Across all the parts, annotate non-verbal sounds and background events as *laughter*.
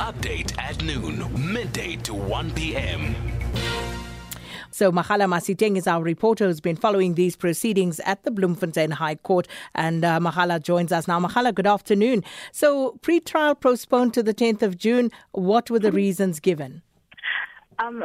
Update at noon, midday to 1 p.m. So Mahala Masiteng is our reporter who's been following these proceedings at the Bloemfontein High Court. And uh, Mahala joins us now. Mahala, good afternoon. So pre-trial postponed to the 10th of June. What were the reasons given? Um,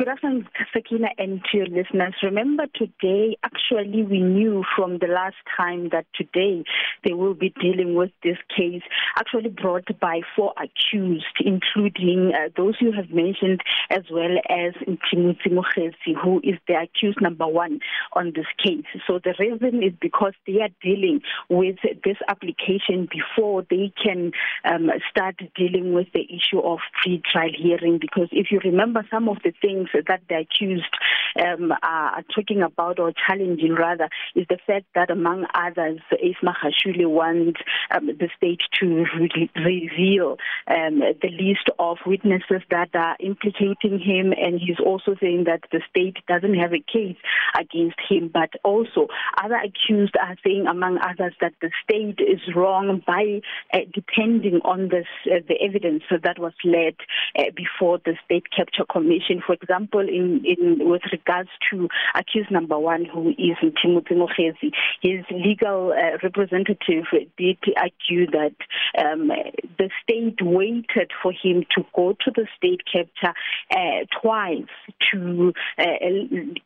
Good afternoon, Sakina, and to your listeners. Remember, today, actually, we knew from the last time that today they will be dealing with this case, actually brought by four accused, including uh, those you have mentioned, as well as Timothy Mokhesi, who is the accused number one on this case. So the reason is because they are dealing with this application before they can um, start dealing with the issue of pre-trial hearing. Because if you remember some of the things that the accused um, are talking about or challenging rather is the fact that among others Ace Magashule wants um, the state to re- reveal um, the list of witnesses that are implicating him. And he's also saying that the state doesn't have a case against him. But also other accused are saying among others that the state is wrong by uh, depending on this uh, the evidence that was led uh, before the state capture commission for example example, in, in with regards to accused number one, who is Timothy Mokhesi, his legal uh, representative did argue that um, the state waited for him to go to the state capture uh, twice to uh,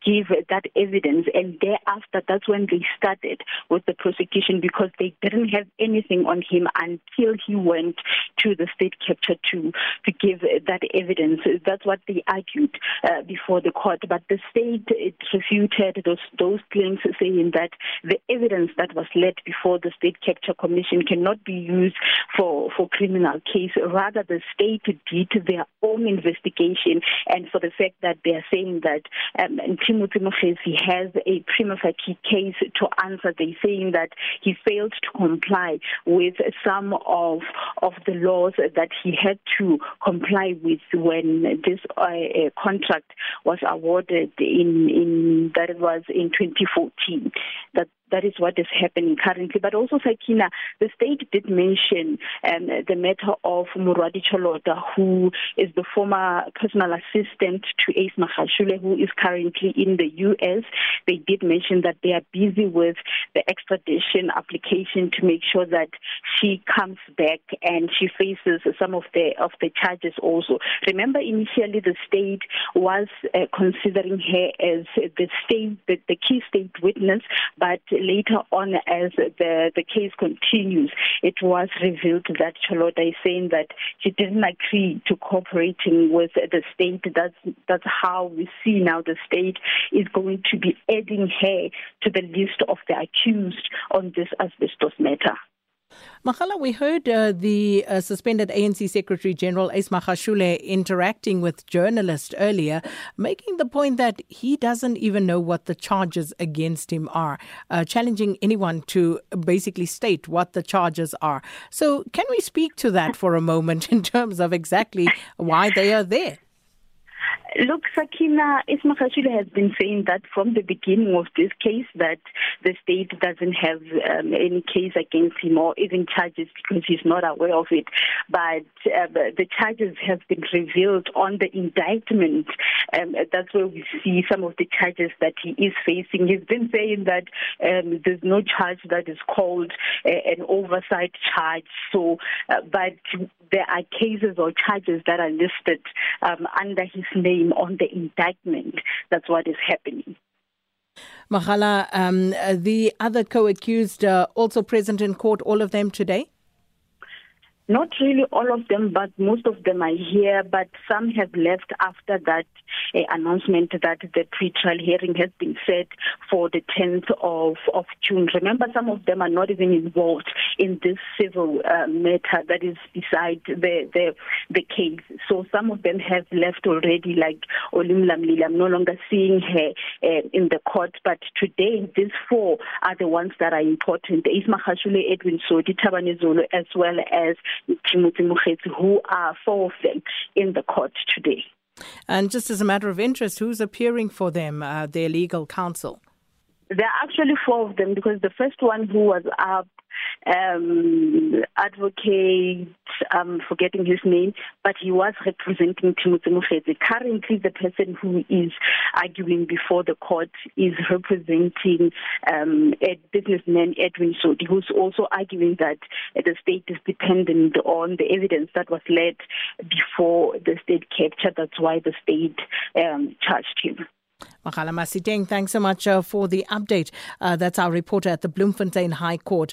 give that evidence, and thereafter, that's when they started with the prosecution because they didn't have anything on him until he went to the state capture to to give that evidence. That's what they argued. Uh, before the court, but the state it refuted those those claims, saying that the evidence that was led before the state capture commission cannot be used for for criminal case. Rather, the state did their own investigation, and for the fact that they are saying that um, Timothy has a prima facie case to answer, they saying that he failed to comply with some of of the laws that he had to comply with when this uh, contract contract was awarded in in that it was in 2014 that that is what is happening currently. But also, Sakina, the state did mention um, the matter of Moroadi Cholota, who is the former personal assistant to Ace Magashule, who is currently in the U.S. They did mention that they are busy with the extradition application to make sure that she comes back and she faces some of the of the charges also. Remember, initially the state was uh, considering her as the state, the, the key state witness, but later on, as the, the case continues, it was revealed that Cholota is saying that she didn't agree to cooperating with the state. That's, that's how we see now the state is going to be adding her to the list of the accused on this asbestos matter. Mahala, we heard uh, the uh, suspended ANC Secretary General Ace Magashule interacting with journalists earlier, making the point that he doesn't even know what the charges against him are, uh, challenging anyone to basically state what the charges are. So, can we speak to that for a moment *laughs* in terms of exactly why they are there? Look, Sakina, Ismail has been saying that from the beginning of this case that the state doesn't have um, any case against him or even charges because he's not aware of it. But uh, the charges have been revealed on the indictment. Um, that's where we see some of the charges that he is facing. He's been saying that um, there's no charge that is called uh, an oversight charge. So, uh, but there are cases or charges that are listed um, under his name on the indictment. That's what is happening. Mahala, um, the other co accused uh, also present in court, all of them today? Not really all of them, but most of them are here. But some have left after that uh, announcement that the pre-trial hearing has been set for the 10th of, of June. Remember, some of them are not even involved in this civil uh, matter that is beside the, the the case. So some of them have left already, like Olly Mlamleli. I'm no longer seeing her uh, in the court. But today, these four are the ones that are important. Ace Magashule, Edwin Sodi, as well as Timothy who are four of them in the court today. And just as a matter of interest, who's appearing for them, uh, their legal counsel? There are actually four of them because the first one who was up um, advocate, I'm forgetting his name, but he was representing Timothy Mufete. Currently, the person who is arguing before the court is representing um, a businessman Edwin Sodi, who's also arguing that the state is dependent on the evidence that was led before the state capture. That's why the state um, charged him. Makhala Masiteng, thanks so much uh, for the update. Uh, that's our reporter at the Bloemfontein High Court.